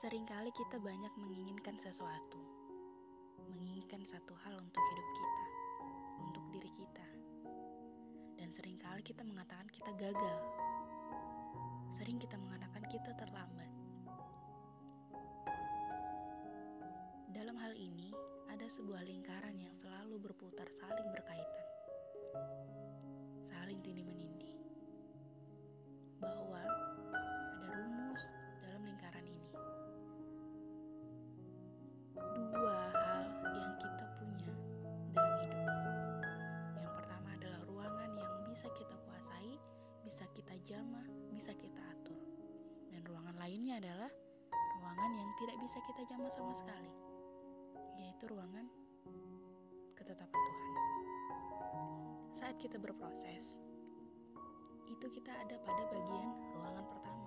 Seringkali kita banyak menginginkan sesuatu, menginginkan satu hal untuk hidup kita, untuk diri kita, dan sering kali kita mengatakan kita gagal. Sering kita mengatakan kita terlambat. Dalam hal ini, ada sebuah lingkaran yang selalu berputar saling berkaitan, jamah, bisa kita atur. Dan ruangan lainnya adalah ruangan yang tidak bisa kita jamah sama sekali, yaitu ruangan ketetapan Tuhan. Saat kita berproses, itu kita ada pada bagian ruangan pertama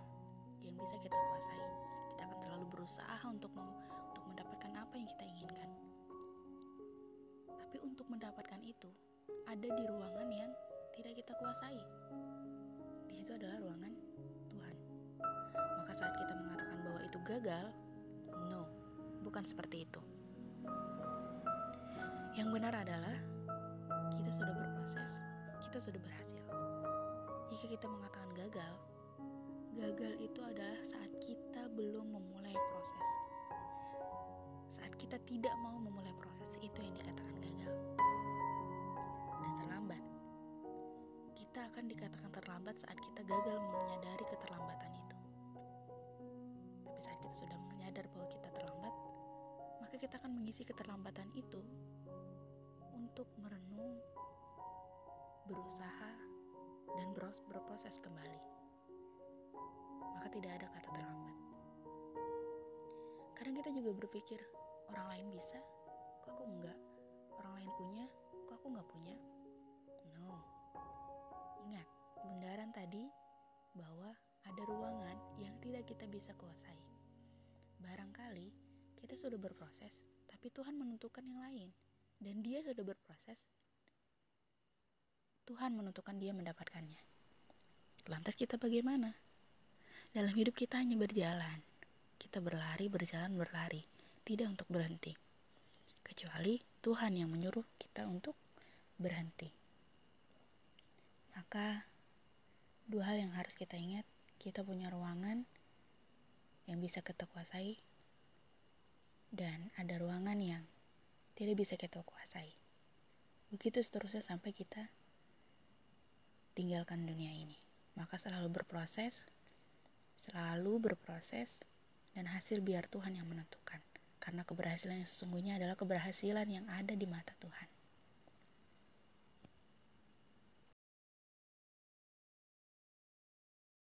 yang bisa kita kuasai. Kita akan selalu berusaha untuk untuk mendapatkan apa yang kita inginkan. Tapi untuk mendapatkan itu, ada di ruangan yang tidak kita kuasai. Adalah ruangan Tuhan. Maka saat kita mengatakan bahwa itu gagal, no, bukan seperti itu. Yang benar adalah kita sudah berproses, kita sudah berhasil. Jika kita mengatakan gagal, gagal itu adalah saat kita belum memulai proses. Saat kita tidak mau memulai proses, itu yang dikatakan gagal. Dan terlambat. Kita akan dikatakan terlambat saat kita gagal menyadari keterlambatan itu. Tapi saat kita sudah menyadar bahwa kita terlambat, maka kita akan mengisi keterlambatan itu untuk merenung, berusaha, dan berproses kembali. Maka tidak ada kata terlambat. Kadang kita juga berpikir, orang lain bisa, kok aku enggak? Kita bisa kuasai. Barangkali kita sudah berproses, tapi Tuhan menentukan yang lain. Dan dia sudah berproses, Tuhan menentukan dia mendapatkannya. Lantas kita bagaimana? Dalam hidup kita hanya berjalan. Kita berlari, berjalan, berlari. Tidak untuk berhenti. Kecuali Tuhan yang menyuruh kita untuk berhenti. Maka dua hal yang harus kita ingat. Kita punya ruangan yang bisa kita kuasai. Dan ada ruangan yang tidak bisa kita kuasai. Begitu seterusnya sampai kita tinggalkan dunia ini. Maka selalu berproses, selalu berproses, dan hasil biar Tuhan yang menentukan. Karena keberhasilan yang sesungguhnya adalah keberhasilan yang ada di mata Tuhan.